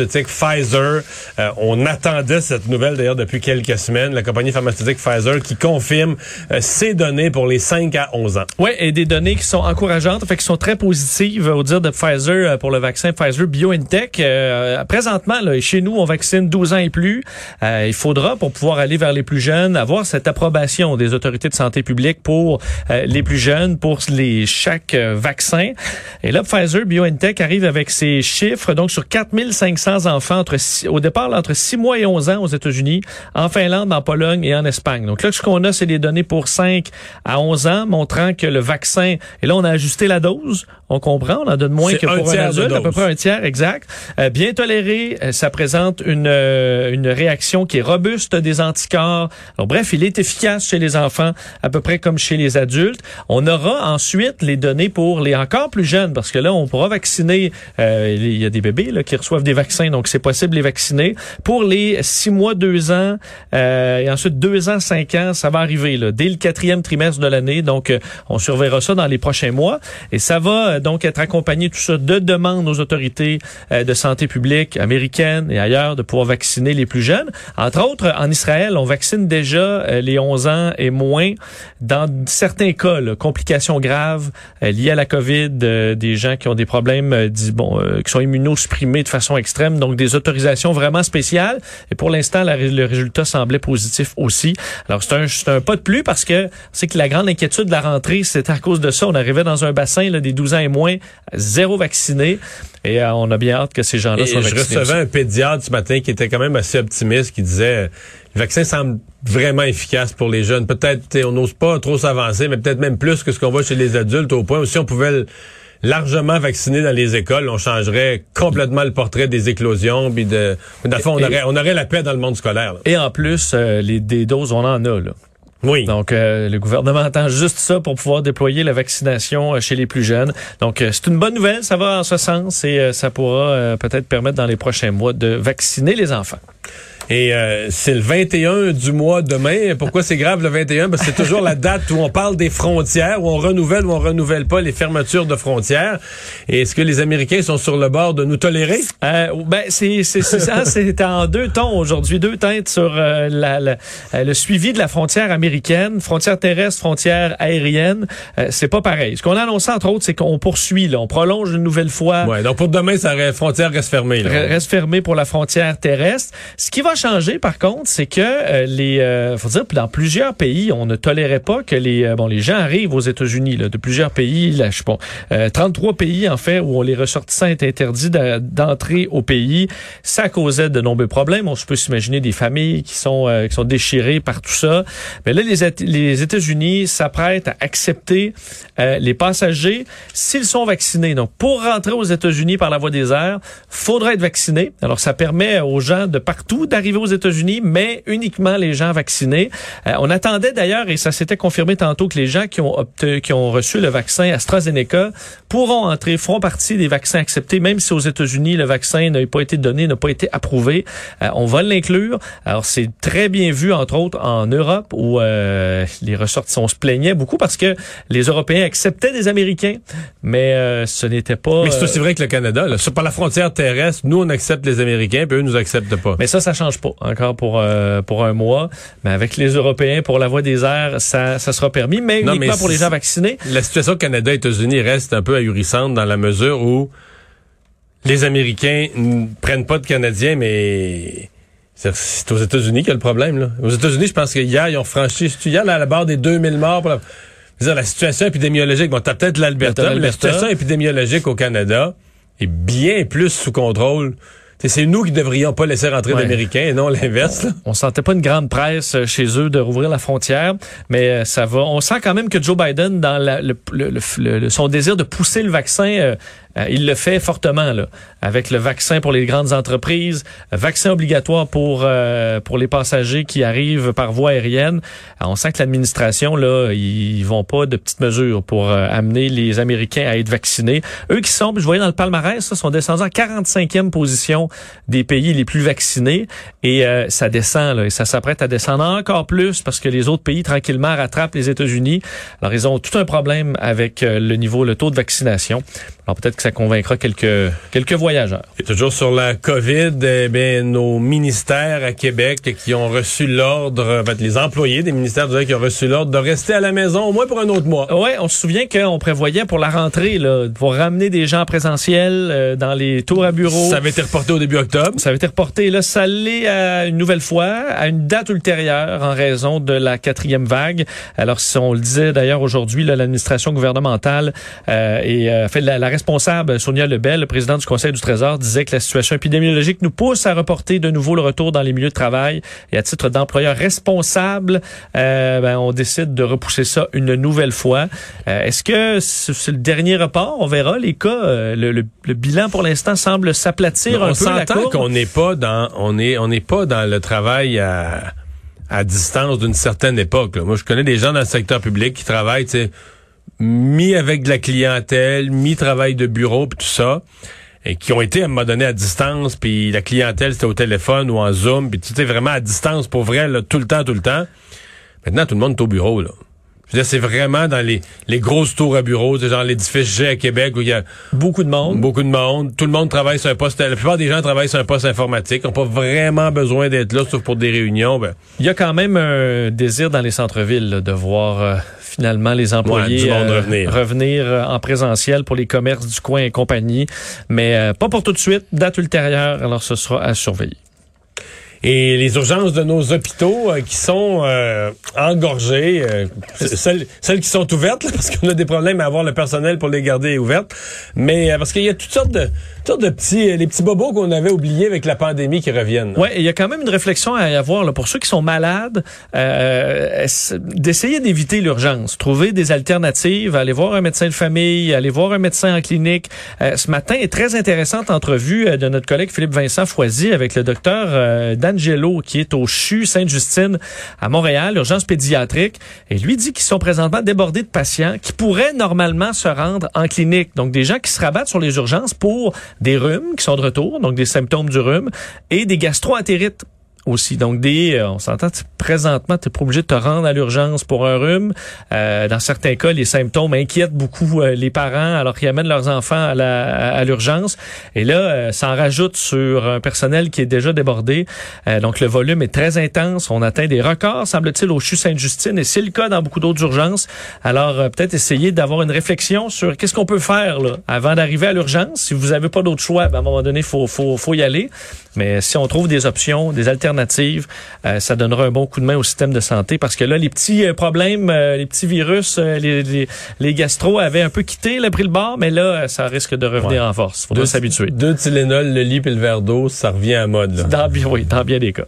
pharmaceutique Pfizer. Euh, on attendait cette nouvelle d'ailleurs depuis quelques semaines. La compagnie pharmaceutique Pfizer qui confirme ses données pour les 5 à 11 ans. Oui, et des données qui sont encourageantes, fait qui sont très positives au dire de Pfizer pour le vaccin Pfizer BioNTech. présentement, chez nous, on vaccine 12 ans et plus. il faudra, pour pouvoir aller vers les plus jeunes, avoir cette approbation des autorités de santé publique pour les plus jeunes, pour les chaque vaccin. Et là, Pfizer BioNTech arrive avec ses chiffres. Donc, sur 4500 enfants entre au départ, entre 6 mois et 11 ans aux États-Unis, en Finlande, en Pologne et en Espagne. Donc là, ce qu'on a, c'est les données pour 5 à 11 ans, montrant que le vaccin, et là, on a ajusté la dose. On comprend, on en donne moins que pour un adulte, à peu près un tiers, exact. Euh, bien toléré, euh, ça présente une, euh, une réaction qui est robuste des anticorps. Alors, bref, il est efficace chez les enfants, à peu près comme chez les adultes. On aura ensuite les données pour les encore plus jeunes, parce que là, on pourra vacciner, euh, il y a des bébés là, qui reçoivent des vaccins, donc c'est possible les vacciner. Pour les six mois, deux ans, euh, et ensuite deux ans, cinq ans, ça va arriver là, dès le quatrième trimestre de l'année. Donc, on surveillera ça dans les prochains mois. Et ça va donc être accompagné tout ça de demandes aux autorités euh, de santé publique américaines et ailleurs de pouvoir vacciner les plus jeunes. Entre autres, en Israël, on vaccine déjà euh, les 11 ans et moins dans certains cas, complications graves euh, liées à la COVID, des gens qui ont des problèmes bon, qui sont immunosupprimés de façon extrême, donc des autorisations vraiment spéciales. Et pour l'instant, le résultat semblait positif aussi. Alors c'est un, un pas de plus parce que c'est que la grande inquiétude de la rentrée, c'était à cause de ça. On arrivait dans un bassin là, des 12 ans et moins zéro vacciné. Et euh, on a bien hâte que ces gens-là soient vaccinés. Je recevais un pédiatre ce matin qui était quand même assez optimiste, qui disait le vaccin semble vraiment efficace pour les jeunes. Peut-être on n'ose pas trop s'avancer, mais peut-être même plus que ce qu'on voit chez les adultes, au point où si on pouvait largement vacciner dans les écoles, on changerait complètement le portrait des éclosions. Puis de, on aurait, on aurait la paix dans le monde scolaire. Et en plus, euh, les, des doses, on en a. Là. Oui. Donc, euh, le gouvernement attend juste ça pour pouvoir déployer la vaccination euh, chez les plus jeunes. Donc, euh, c'est une bonne nouvelle, ça va en ce sens et ça pourra peut-être permettre dans les prochains mois de vacciner les enfants. Et euh, c'est le 21 du mois demain. Pourquoi c'est grave le 21? Parce que c'est toujours la date où on parle des frontières, où on renouvelle ou on renouvelle pas les fermetures de frontières. Et est-ce que les Américains sont sur le bord de nous tolérer? Euh, ben c'est c'est ça. c'est en deux tons aujourd'hui, deux teintes sur euh, la, euh, le suivi de la frontière américaine, frontière terrestre, frontière aérienne. c'est pas pareil. Ce qu'on a annoncé entre autres, c'est qu'on poursuit, là, on prolonge une nouvelle fois. Ouais. Donc pour demain, ça reste, frontière reste fermée. Là. Reste fermée pour la frontière terrestre. Ce qui va changé, par contre, c'est que euh, les, euh, faut dire, dans plusieurs pays, on ne tolérait pas que les, euh, bon, les gens arrivent aux États-Unis, de plusieurs pays, là, je sais pas, 33 pays en fait où les ressortissants étaient interdits d'entrer au pays. Ça causait de nombreux problèmes. On peut s'imaginer des familles qui sont qui sont déchirées par tout ça. Mais là, les, les États-Unis s'apprêtent à accepter les passagers s'ils sont vaccinés. Donc, pour rentrer aux États-Unis par la voie des airs, faudra être vacciné. Alors, ça permet aux gens de partout d'arriver aux États-Unis, mais uniquement les gens vaccinés. Euh, on attendait d'ailleurs, et ça s'était confirmé tantôt, que les gens qui ont, qui ont reçu le vaccin AstraZeneca pourront entrer, feront partie des vaccins acceptés, même si aux États-Unis, le vaccin n'a pas été donné, n'a pas été approuvé. Euh, on va l'inclure. Alors, c'est très bien vu, entre autres, en Europe, où euh, les ressortissants se plaignaient beaucoup parce que les Européens acceptaient des Américains, mais ce n'était pas... Mais c'est aussi vrai que le Canada. Là, sur, par la frontière terrestre, nous, on accepte les Américains, puis eux nous acceptent pas. Mais ça, ça change pas encore pour euh, pour un mois, mais avec les Européens pour la voie des airs, ça ça sera permis, mais uniquement pour les gens vaccinés. La situation Canada États-Unis reste un peu ahurissante dans la mesure où les Américains ne prennent pas de Canadiens, mais c'est aux États-Unis qu'il y a le problème. Là. Aux États-Unis, je pense qu'hier, ils ont franchi, hier, là, à la barre des 2000 morts. Pour la... la situation épidémiologique, bon, t'as peut-être l'Alberta, mais la situation épidémiologique au Canada est bien plus sous contrôle c'est nous qui devrions pas laisser rentrer d'Américains et non l'inverse. On sentait pas une grande presse euh, chez eux de rouvrir la frontière, mais euh, ça va. On sent quand même que Joe Biden, dans le, son désir de pousser le vaccin, euh, euh, il le fait fortement là, avec le vaccin pour les grandes entreprises, vaccin obligatoire pour euh, pour les passagers qui arrivent par voie aérienne. on sent que l'administration là, ils vont pas de petites mesures pour euh, amener les Américains à être vaccinés. Eux qui sont, je voyais dans le palmarès, ça, sont descendus en 45e position des pays les plus vaccinés et ça descend là, et ça s'apprête à descendre encore plus parce que les autres pays tranquillement rattrapent les États-Unis. Alors ils ont tout un problème avec le niveau, le taux de vaccination. Alors peut-être que ça convaincra quelques, quelques voyageurs. Et toujours sur la COVID, eh bien, nos ministères à Québec qui ont reçu l'ordre, en fait, les employés des ministères qui ont reçu l'ordre de rester à la maison au moins pour un autre mois. Oui, on se souvient qu'on prévoyait pour la rentrée, là, pour ramener des gens présentiels euh, dans les tours à bureau. Ça avait été reporté au début octobre. Ça avait été reporté. Là, ça l'est à une nouvelle fois, à une date ultérieure en raison de la quatrième vague. Alors, si on le disait d'ailleurs aujourd'hui, l'administration gouvernementale euh, et euh, fait la, la, responsable Sonia Lebel, le président du Conseil du Trésor, disait que la situation épidémiologique nous pousse à reporter de nouveau le retour dans les milieux de travail. Et à titre d'employeur responsable, euh, ben, on décide de repousser ça une nouvelle fois. Euh, est-ce que c'est le dernier report? On verra les cas. Euh, le, le, le, bilan pour l'instant semble s'aplatir un on peu. On s'entend qu'on n'est pas dans on est on n'est pas dans le travail à à distance d'une certaine époque. Là. Moi, je connais des gens dans le secteur public qui travaillent, tu sais, mis avec de la clientèle, mis travail de bureau, puis tout ça, et qui ont été à un moment donné à distance, puis la clientèle c'était au téléphone ou en Zoom, puis tu sais vraiment à distance pour vrai, là, tout le temps, tout le temps. Maintenant, tout le monde est au bureau, là. Je veux dire, c'est vraiment dans les, les grosses tours à bureau, c'est genre l'édifice G à Québec où il y a beaucoup de monde. Beaucoup de monde. Tout le monde travaille sur un poste. La plupart des gens travaillent sur un poste informatique. n'ont pas vraiment besoin d'être là, sauf pour des réunions. Ben. Il y a quand même un désir dans les centres-villes de voir euh, finalement les employés ouais, euh, revenir, revenir euh, en présentiel pour les commerces du coin et compagnie. Mais euh, pas pour tout de suite. Date ultérieure, alors ce sera à surveiller et les urgences de nos hôpitaux euh, qui sont euh, engorgées, euh, celles, celles qui sont ouvertes, là, parce qu'on a des problèmes à avoir le personnel pour les garder ouvertes, mais parce qu'il y a toutes sortes de, toutes sortes de petits, les petits bobos qu'on avait oubliés avec la pandémie qui reviennent. Ouais, il y a quand même une réflexion à avoir là, pour ceux qui sont malades, d'essayer d'éviter l'urgence, trouver des alternatives, aller voir un médecin de famille, aller voir un médecin en clinique. ce matin est très intéressante entrevue de notre collègue Philippe Vincent Foisy avec le docteur Dan Angelo, qui est au CHU Sainte-Justine à Montréal, urgence pédiatrique, et lui dit qu'ils sont présentement débordés de patients qui pourraient normalement se rendre en clinique. Donc, des gens qui se rabattent sur les urgences pour des rhumes qui sont de retour, donc des symptômes du rhume, et des gastroentérites aussi. Donc, des, euh, on s'entend, présentement, tu pas obligé de te rendre à l'urgence pour un rhume. Euh, dans certains cas, les symptômes inquiètent beaucoup euh, les parents alors qu'ils amènent leurs enfants à, la, à, l'urgence. Et là, euh, ça en rajoute sur un personnel qui est déjà débordé. Euh, donc, le volume est très intense. On atteint des records, semble-t-il, au CHU Sainte-Justine. Et c'est le cas dans beaucoup d'autres urgences. Alors, peut-être essayer d'avoir une réflexion sur qu'est-ce qu'on peut faire là, avant d'arriver à l'urgence. Si vous n'avez pas d'autre choix, ben, à un moment donné, faut, faut, faut y aller. Mais si on trouve des options, des alternatives, ça donnera un bon coup de main au système de santé parce que là, les petits euh, problèmes, euh, les petits virus, euh, les, les, les gastro avaient un peu quitté, le pris le bord, mais là, ça risque de revenir ouais. en force. Faudra s'habituer. Deux Tylenol, le lit et le verre d'eau, ça revient à mode. Là. Dans, oui, dans bien des cas.